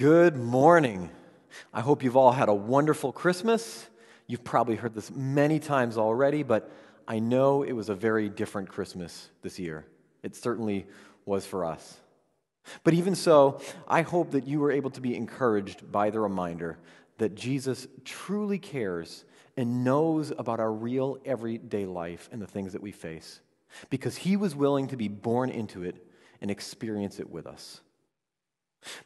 Good morning. I hope you've all had a wonderful Christmas. You've probably heard this many times already, but I know it was a very different Christmas this year. It certainly was for us. But even so, I hope that you were able to be encouraged by the reminder that Jesus truly cares and knows about our real everyday life and the things that we face because he was willing to be born into it and experience it with us.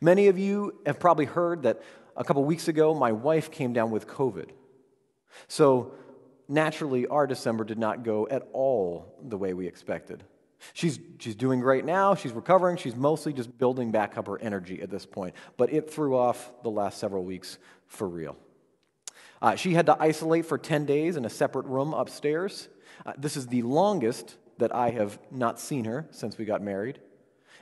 Many of you have probably heard that a couple weeks ago my wife came down with COVID. So naturally, our December did not go at all the way we expected. She's, she's doing great now. She's recovering. She's mostly just building back up her energy at this point. But it threw off the last several weeks for real. Uh, she had to isolate for 10 days in a separate room upstairs. Uh, this is the longest that I have not seen her since we got married,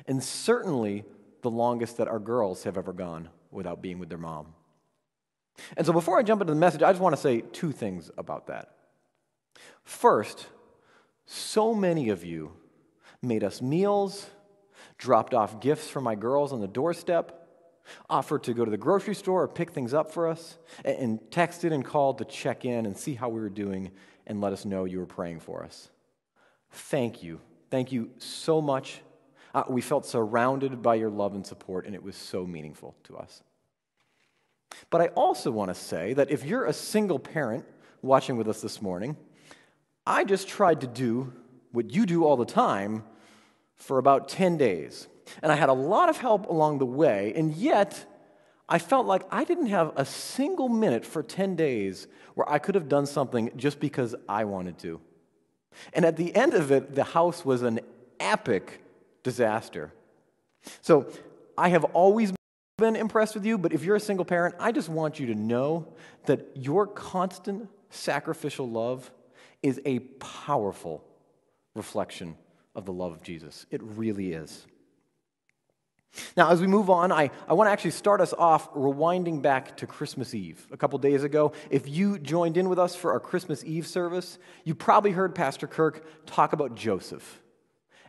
and certainly the longest that our girls have ever gone without being with their mom. And so before I jump into the message, I just want to say two things about that. First, so many of you made us meals, dropped off gifts for my girls on the doorstep, offered to go to the grocery store or pick things up for us, and texted and called to check in and see how we were doing and let us know you were praying for us. Thank you. Thank you so much. Uh, we felt surrounded by your love and support, and it was so meaningful to us. But I also want to say that if you're a single parent watching with us this morning, I just tried to do what you do all the time for about 10 days. And I had a lot of help along the way, and yet I felt like I didn't have a single minute for 10 days where I could have done something just because I wanted to. And at the end of it, the house was an epic disaster. So I have always been impressed with you, but if you're a single parent, I just want you to know that your constant sacrificial love is a powerful reflection of the love of Jesus. It really is. Now, as we move on, I, I want to actually start us off rewinding back to Christmas Eve. A couple days ago, if you joined in with us for our Christmas Eve service, you probably heard Pastor Kirk talk about Joseph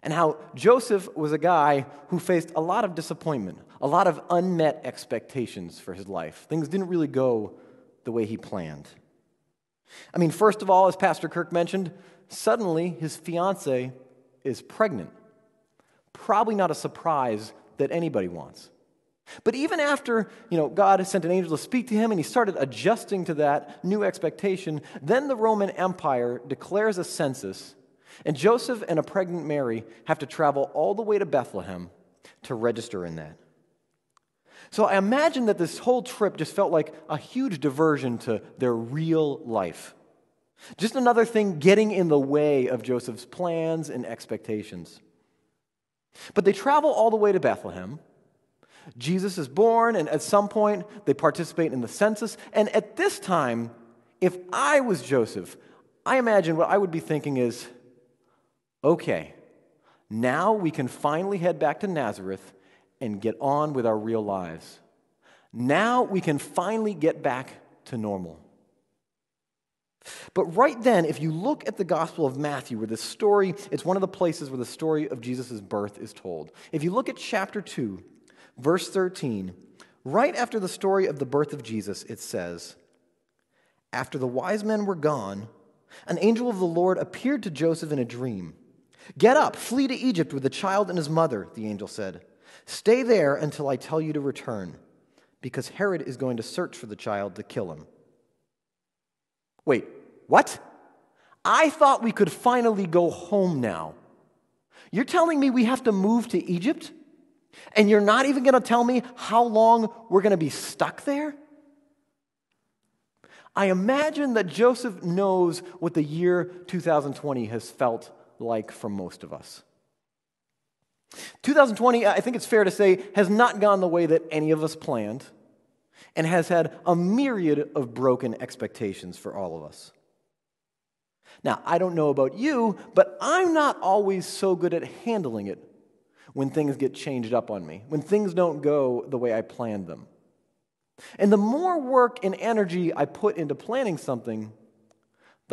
and how Joseph was a guy who faced a lot of disappointment, a lot of unmet expectations for his life. Things didn't really go the way he planned. I mean, first of all, as Pastor Kirk mentioned, suddenly his fiance is pregnant. Probably not a surprise that anybody wants. But even after, you know, God has sent an angel to speak to him and he started adjusting to that new expectation, then the Roman Empire declares a census, and Joseph and a pregnant Mary have to travel all the way to Bethlehem to register in that. So I imagine that this whole trip just felt like a huge diversion to their real life. Just another thing getting in the way of Joseph's plans and expectations. But they travel all the way to Bethlehem. Jesus is born, and at some point, they participate in the census. And at this time, if I was Joseph, I imagine what I would be thinking is okay, now we can finally head back to Nazareth and get on with our real lives. Now we can finally get back to normal. But right then, if you look at the Gospel of Matthew, where the story, it's one of the places where the story of Jesus' birth is told. If you look at chapter 2, verse 13, right after the story of the birth of Jesus, it says, After the wise men were gone, an angel of the Lord appeared to Joseph in a dream. Get up, flee to Egypt with the child and his mother, the angel said. Stay there until I tell you to return, because Herod is going to search for the child to kill him. Wait, what? I thought we could finally go home now. You're telling me we have to move to Egypt? And you're not even going to tell me how long we're going to be stuck there? I imagine that Joseph knows what the year 2020 has felt like for most of us. 2020, I think it's fair to say, has not gone the way that any of us planned and has had a myriad of broken expectations for all of us. Now, I don't know about you, but I'm not always so good at handling it when things get changed up on me, when things don't go the way I planned them. And the more work and energy I put into planning something,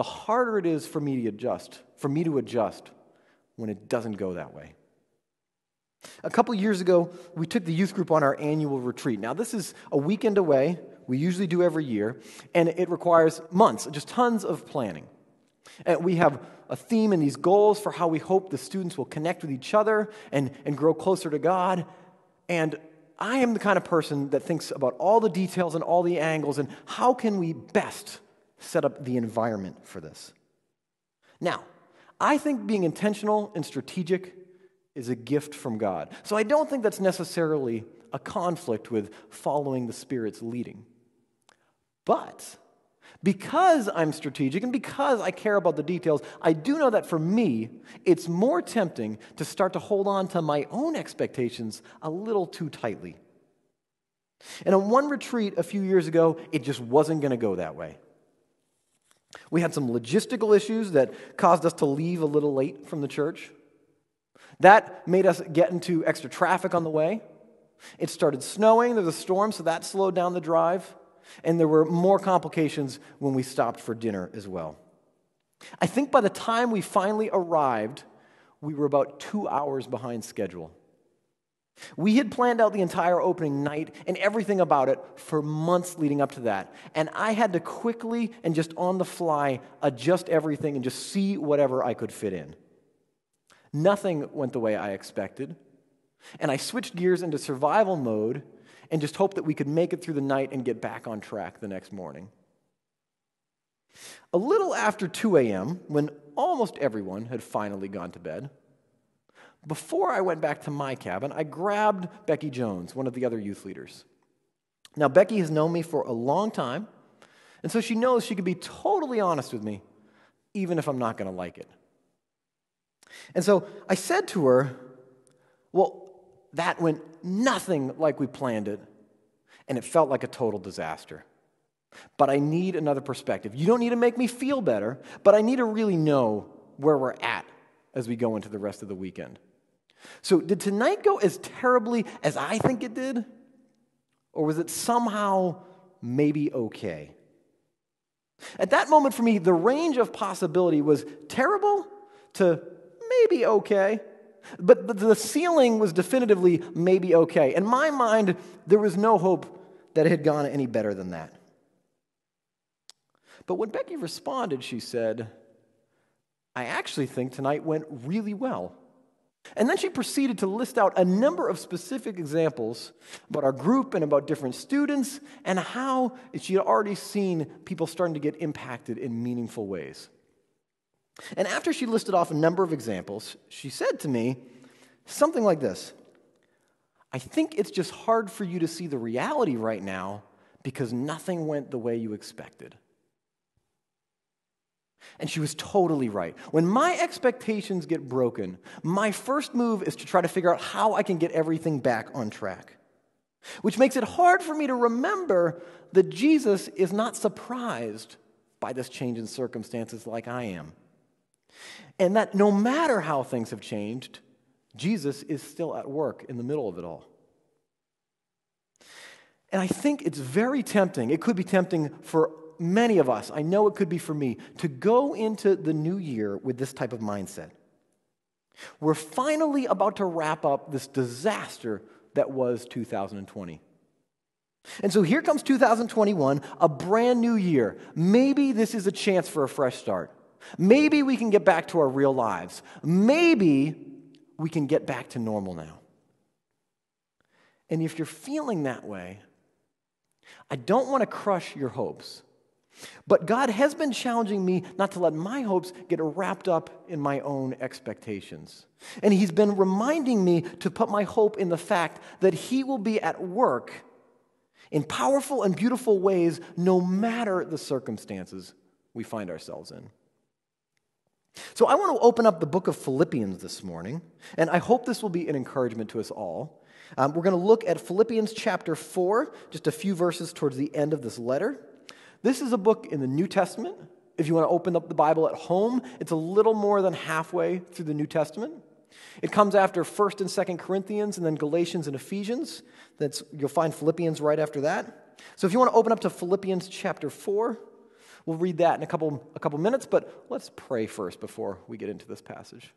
the harder it is for me to adjust, for me to adjust when it doesn't go that way. A couple years ago, we took the youth group on our annual retreat. Now, this is a weekend away. We usually do every year, and it requires months, just tons of planning. And we have a theme and these goals for how we hope the students will connect with each other and, and grow closer to God. And I am the kind of person that thinks about all the details and all the angles and how can we best set up the environment for this. Now, I think being intentional and strategic is a gift from God. So I don't think that's necessarily a conflict with following the Spirit's leading. But because I'm strategic and because I care about the details, I do know that for me, it's more tempting to start to hold on to my own expectations a little too tightly. And on one retreat a few years ago, it just wasn't going to go that way. We had some logistical issues that caused us to leave a little late from the church. That made us get into extra traffic on the way. It started snowing, there was a storm, so that slowed down the drive. And there were more complications when we stopped for dinner as well. I think by the time we finally arrived, we were about two hours behind schedule. We had planned out the entire opening night and everything about it for months leading up to that. And I had to quickly and just on the fly adjust everything and just see whatever I could fit in. Nothing went the way I expected. And I switched gears into survival mode and just hoped that we could make it through the night and get back on track the next morning. A little after 2 a.m., when almost everyone had finally gone to bed, before I went back to my cabin, I grabbed Becky Jones, one of the other youth leaders. Now, Becky has known me for a long time, and so she knows she can be totally honest with me, even if I'm not going to like it. And so I said to her, Well, that went nothing like we planned it, and it felt like a total disaster. But I need another perspective. You don't need to make me feel better, but I need to really know where we're at as we go into the rest of the weekend. So, did tonight go as terribly as I think it did? Or was it somehow maybe okay? At that moment for me, the range of possibility was terrible to maybe okay. But the ceiling was definitively maybe okay. In my mind, there was no hope that it had gone any better than that. But when Becky responded, she said, I actually think tonight went really well. And then she proceeded to list out a number of specific examples about our group and about different students and how she had already seen people starting to get impacted in meaningful ways. And after she listed off a number of examples, she said to me something like this I think it's just hard for you to see the reality right now because nothing went the way you expected. And she was totally right. When my expectations get broken, my first move is to try to figure out how I can get everything back on track. Which makes it hard for me to remember that Jesus is not surprised by this change in circumstances like I am. And that no matter how things have changed, Jesus is still at work in the middle of it all. And I think it's very tempting. It could be tempting for many of us, I know it could be for me, to go into the new year with this type of mindset. We're finally about to wrap up this disaster that was 2020. And so here comes 2021, a brand new year. Maybe this is a chance for a fresh start. Maybe we can get back to our real lives. Maybe we can get back to normal now. And if you're feeling that way, I don't want to crush your hopes. But God has been challenging me not to let my hopes get wrapped up in my own expectations. And He's been reminding me to put my hope in the fact that He will be at work in powerful and beautiful ways no matter the circumstances we find ourselves in. So I want to open up the book of Philippians this morning, and I hope this will be an encouragement to us all. Um, we're going to look at Philippians chapter 4, just a few verses towards the end of this letter. This is a book in the New Testament. If you want to open up the Bible at home, it's a little more than halfway through the New Testament. It comes after 1st and 2nd Corinthians and then Galatians and Ephesians. That's, you'll find Philippians right after that. So if you want to open up to Philippians chapter 4, we'll read that in a couple, a couple minutes, but let's pray first before we get into this passage.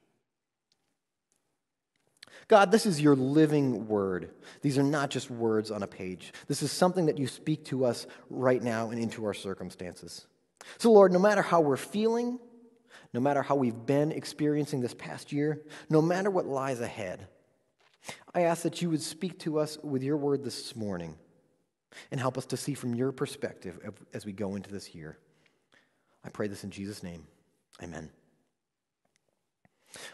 God, this is your living word. These are not just words on a page. This is something that you speak to us right now and into our circumstances. So, Lord, no matter how we're feeling, no matter how we've been experiencing this past year, no matter what lies ahead, I ask that you would speak to us with your word this morning and help us to see from your perspective as we go into this year. I pray this in Jesus' name. Amen.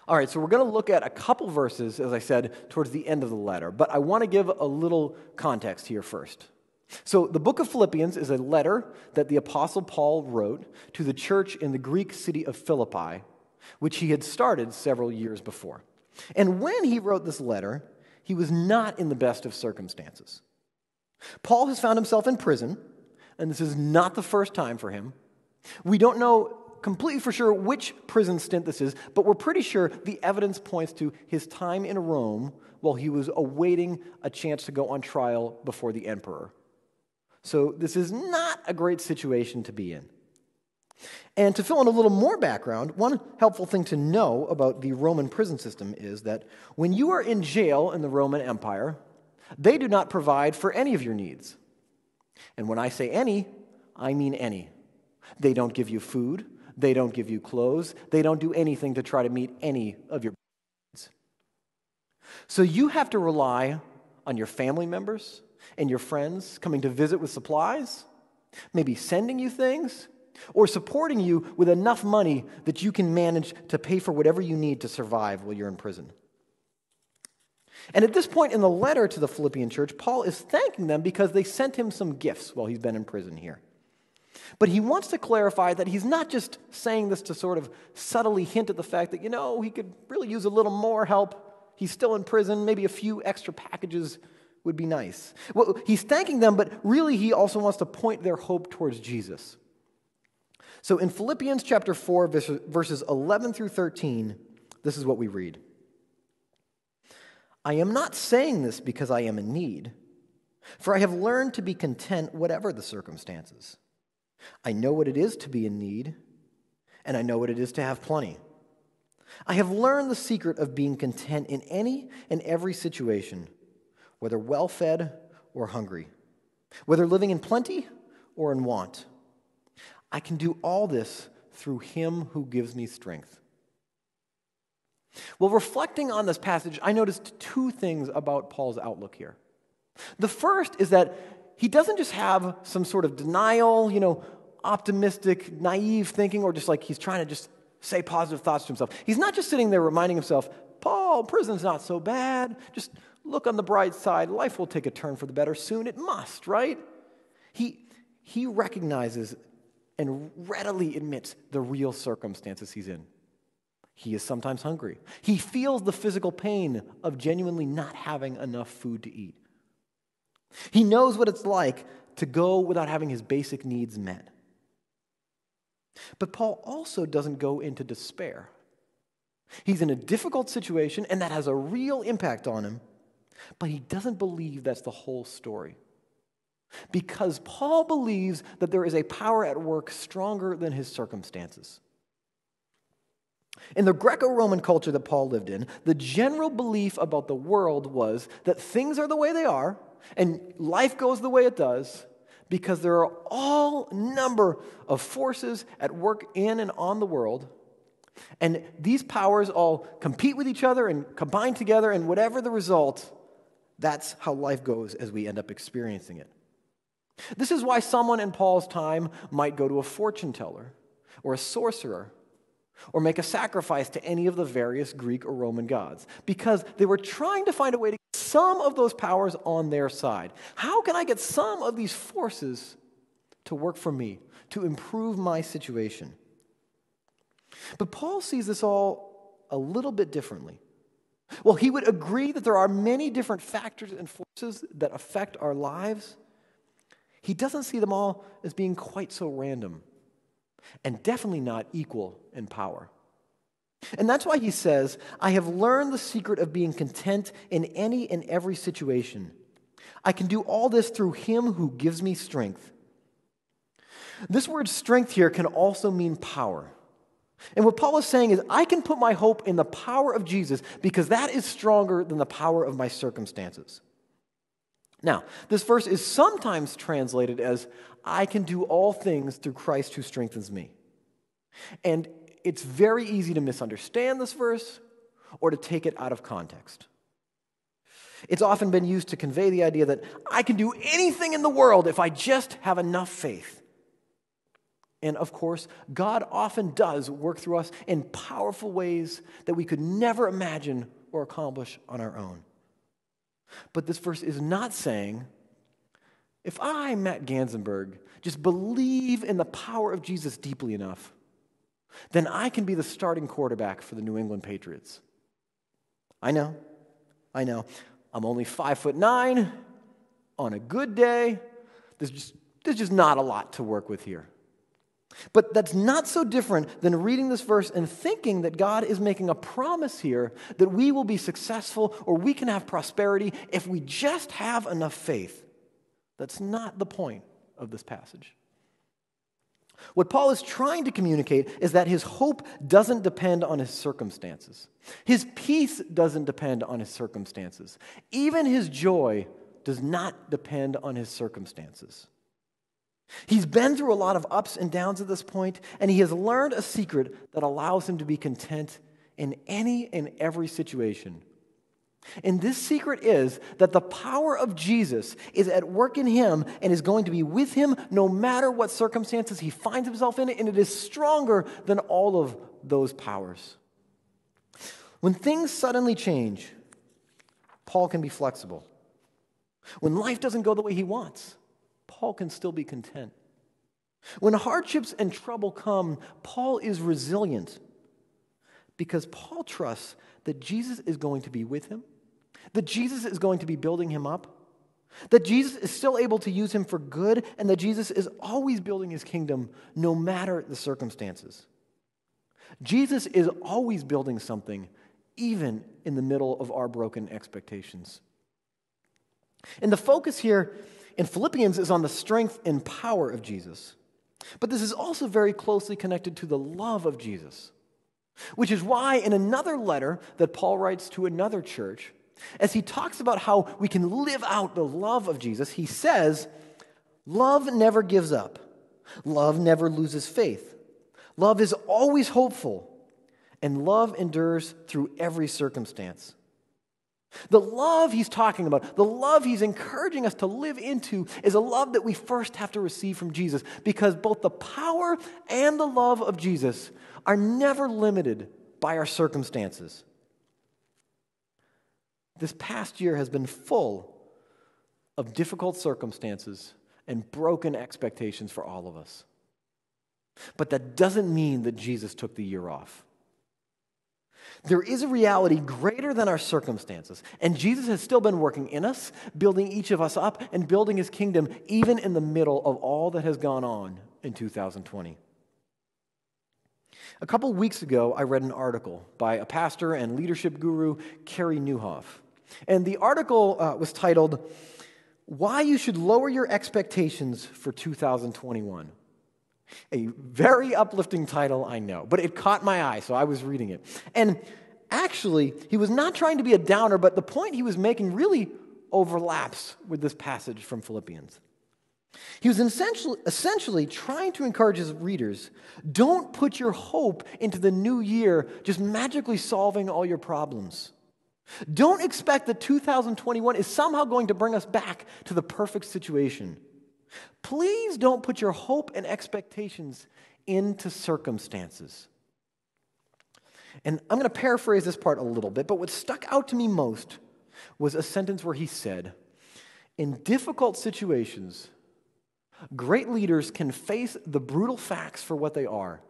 All right, so we're going to look at a couple verses, as I said, towards the end of the letter, but I want to give a little context here first. So, the book of Philippians is a letter that the Apostle Paul wrote to the church in the Greek city of Philippi, which he had started several years before. And when he wrote this letter, he was not in the best of circumstances. Paul has found himself in prison, and this is not the first time for him. We don't know completely for sure which prison stint this is, but we're pretty sure the evidence points to his time in Rome while he was awaiting a chance to go on trial before the emperor. So, this is not a great situation to be in. And to fill in a little more background, one helpful thing to know about the Roman prison system is that when you are in jail in the Roman Empire, they do not provide for any of your needs. And when I say any, I mean any. They don't give you food, they don't give you clothes. They don't do anything to try to meet any of your needs. So you have to rely on your family members and your friends coming to visit with supplies, maybe sending you things, or supporting you with enough money that you can manage to pay for whatever you need to survive while you're in prison. And at this point in the letter to the Philippian church, Paul is thanking them because they sent him some gifts while he's been in prison here. But he wants to clarify that he's not just saying this to sort of subtly hint at the fact that, you know, he could really use a little more help. He's still in prison. Maybe a few extra packages would be nice. Well, he's thanking them, but really he also wants to point their hope towards Jesus. So in Philippians chapter 4, verses 11 through 13, this is what we read I am not saying this because I am in need, for I have learned to be content whatever the circumstances. I know what it is to be in need, and I know what it is to have plenty. I have learned the secret of being content in any and every situation, whether well fed or hungry, whether living in plenty or in want. I can do all this through him who gives me strength. Well, reflecting on this passage, I noticed two things about Paul's outlook here. The first is that he doesn't just have some sort of denial, you know, optimistic, naive thinking, or just like he's trying to just say positive thoughts to himself. He's not just sitting there reminding himself, Paul, prison's not so bad. Just look on the bright side. Life will take a turn for the better soon. It must, right? He, he recognizes and readily admits the real circumstances he's in. He is sometimes hungry. He feels the physical pain of genuinely not having enough food to eat. He knows what it's like to go without having his basic needs met. But Paul also doesn't go into despair. He's in a difficult situation, and that has a real impact on him, but he doesn't believe that's the whole story. Because Paul believes that there is a power at work stronger than his circumstances. In the Greco Roman culture that Paul lived in, the general belief about the world was that things are the way they are, and life goes the way it does because there are all number of forces at work in and on the world. And these powers all compete with each other and combine together and whatever the result that's how life goes as we end up experiencing it. This is why someone in paul's time might go to a fortune teller or a sorcerer or make a sacrifice to any of the various Greek or Roman gods because they were trying to find a way to get some of those powers on their side. How can I get some of these forces to work for me, to improve my situation? But Paul sees this all a little bit differently. Well, he would agree that there are many different factors and forces that affect our lives. He doesn't see them all as being quite so random and definitely not equal in power. And that's why he says, I have learned the secret of being content in any and every situation. I can do all this through him who gives me strength. This word strength here can also mean power. And what Paul is saying is, I can put my hope in the power of Jesus because that is stronger than the power of my circumstances. Now, this verse is sometimes translated as, I can do all things through Christ who strengthens me. And it's very easy to misunderstand this verse or to take it out of context. It's often been used to convey the idea that I can do anything in the world if I just have enough faith. And of course, God often does work through us in powerful ways that we could never imagine or accomplish on our own. But this verse is not saying, if I, Matt Ganzenberg, just believe in the power of Jesus deeply enough, then I can be the starting quarterback for the New England Patriots. I know, I know. I'm only five foot nine. On a good day, there's just, there's just not a lot to work with here. But that's not so different than reading this verse and thinking that God is making a promise here that we will be successful or we can have prosperity if we just have enough faith. That's not the point of this passage. What Paul is trying to communicate is that his hope doesn't depend on his circumstances. His peace doesn't depend on his circumstances. Even his joy does not depend on his circumstances. He's been through a lot of ups and downs at this point, and he has learned a secret that allows him to be content in any and every situation. And this secret is that the power of Jesus is at work in him and is going to be with him no matter what circumstances he finds himself in, and it is stronger than all of those powers. When things suddenly change, Paul can be flexible. When life doesn't go the way he wants, Paul can still be content. When hardships and trouble come, Paul is resilient because Paul trusts that Jesus is going to be with him, that Jesus is going to be building him up, that Jesus is still able to use him for good, and that Jesus is always building his kingdom no matter the circumstances. Jesus is always building something, even in the middle of our broken expectations. And the focus here in Philippians is on the strength and power of Jesus. But this is also very closely connected to the love of Jesus, which is why, in another letter that Paul writes to another church, as he talks about how we can live out the love of Jesus, he says, Love never gives up, love never loses faith, love is always hopeful, and love endures through every circumstance. The love he's talking about, the love he's encouraging us to live into, is a love that we first have to receive from Jesus because both the power and the love of Jesus are never limited by our circumstances. This past year has been full of difficult circumstances and broken expectations for all of us. But that doesn't mean that Jesus took the year off. There is a reality greater than our circumstances. And Jesus has still been working in us, building each of us up, and building his kingdom even in the middle of all that has gone on in 2020. A couple weeks ago, I read an article by a pastor and leadership guru, Carey Nieuwhof. And the article uh, was titled, Why You Should Lower Your Expectations for 2021. A very uplifting title, I know, but it caught my eye, so I was reading it. And actually, he was not trying to be a downer, but the point he was making really overlaps with this passage from Philippians. He was essentially, essentially trying to encourage his readers don't put your hope into the new year just magically solving all your problems. Don't expect that 2021 is somehow going to bring us back to the perfect situation. Please don't put your hope and expectations into circumstances. And I'm going to paraphrase this part a little bit, but what stuck out to me most was a sentence where he said, In difficult situations, great leaders can face the brutal facts for what they are,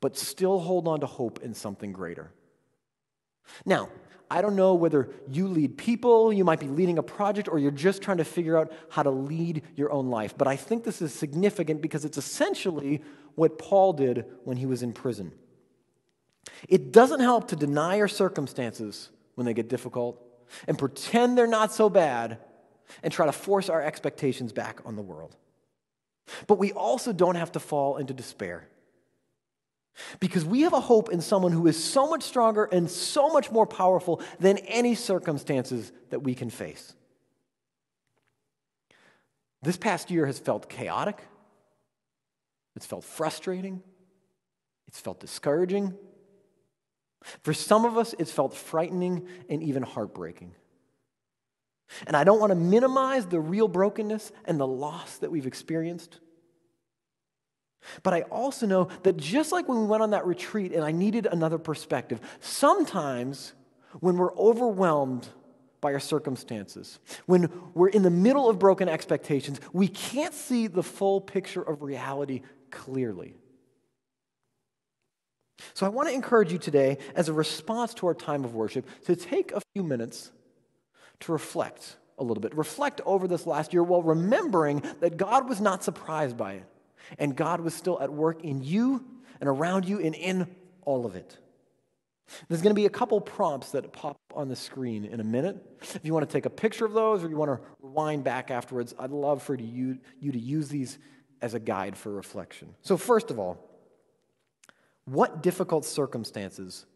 but still hold on to hope in something greater. Now, I don't know whether you lead people, you might be leading a project, or you're just trying to figure out how to lead your own life. But I think this is significant because it's essentially what Paul did when he was in prison. It doesn't help to deny our circumstances when they get difficult and pretend they're not so bad and try to force our expectations back on the world. But we also don't have to fall into despair. Because we have a hope in someone who is so much stronger and so much more powerful than any circumstances that we can face. This past year has felt chaotic, it's felt frustrating, it's felt discouraging. For some of us, it's felt frightening and even heartbreaking. And I don't want to minimize the real brokenness and the loss that we've experienced. But I also know that just like when we went on that retreat and I needed another perspective, sometimes when we're overwhelmed by our circumstances, when we're in the middle of broken expectations, we can't see the full picture of reality clearly. So I want to encourage you today, as a response to our time of worship, to take a few minutes to reflect a little bit. Reflect over this last year while remembering that God was not surprised by it. And God was still at work in you and around you and in all of it. There's going to be a couple prompts that pop on the screen in a minute. If you want to take a picture of those or you want to rewind back afterwards, I'd love for you, you to use these as a guide for reflection. So, first of all, what difficult circumstances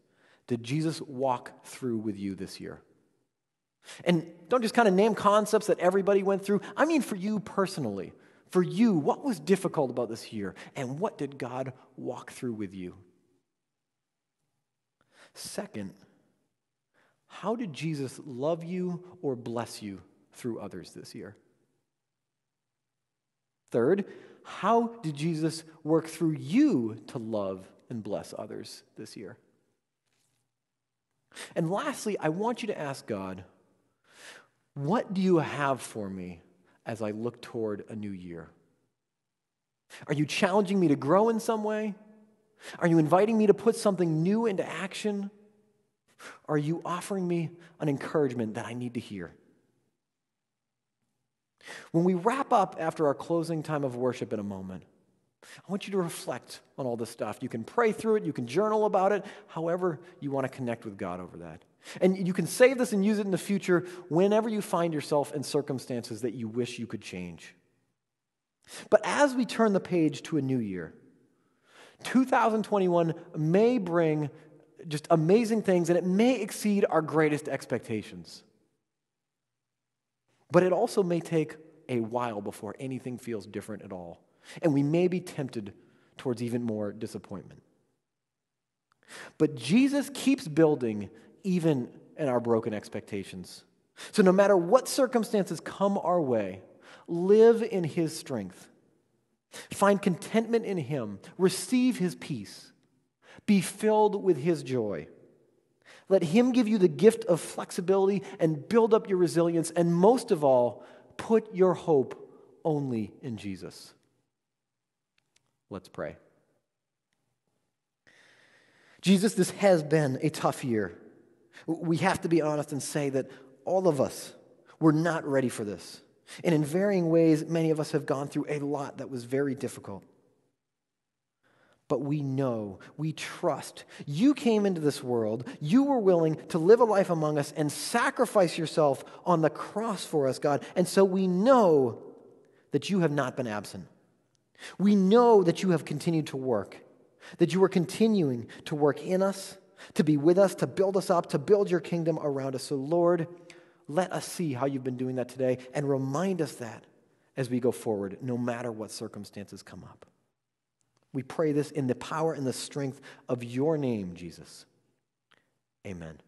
did Jesus walk through with you this year? And don't just kind of name concepts that everybody went through. I mean, for you personally, for you, what was difficult about this year? And what did God walk through with you? Second, how did Jesus love you or bless you through others this year? Third, how did Jesus work through you to love and bless others this year? And lastly, I want you to ask God, what do you have for me as I look toward a new year? Are you challenging me to grow in some way? Are you inviting me to put something new into action? Are you offering me an encouragement that I need to hear? When we wrap up after our closing time of worship in a moment, I want you to reflect on all this stuff. You can pray through it, you can journal about it, however you want to connect with God over that. And you can save this and use it in the future whenever you find yourself in circumstances that you wish you could change. But as we turn the page to a new year, 2021 may bring just amazing things and it may exceed our greatest expectations. But it also may take a while before anything feels different at all. And we may be tempted towards even more disappointment. But Jesus keeps building even in our broken expectations. So, no matter what circumstances come our way, live in His strength. Find contentment in Him. Receive His peace. Be filled with His joy. Let Him give you the gift of flexibility and build up your resilience. And most of all, put your hope only in Jesus. Let's pray. Jesus, this has been a tough year. We have to be honest and say that all of us were not ready for this. And in varying ways, many of us have gone through a lot that was very difficult. But we know, we trust. You came into this world, you were willing to live a life among us and sacrifice yourself on the cross for us, God. And so we know that you have not been absent. We know that you have continued to work, that you are continuing to work in us, to be with us, to build us up, to build your kingdom around us. So, Lord, let us see how you've been doing that today and remind us that as we go forward, no matter what circumstances come up. We pray this in the power and the strength of your name, Jesus. Amen.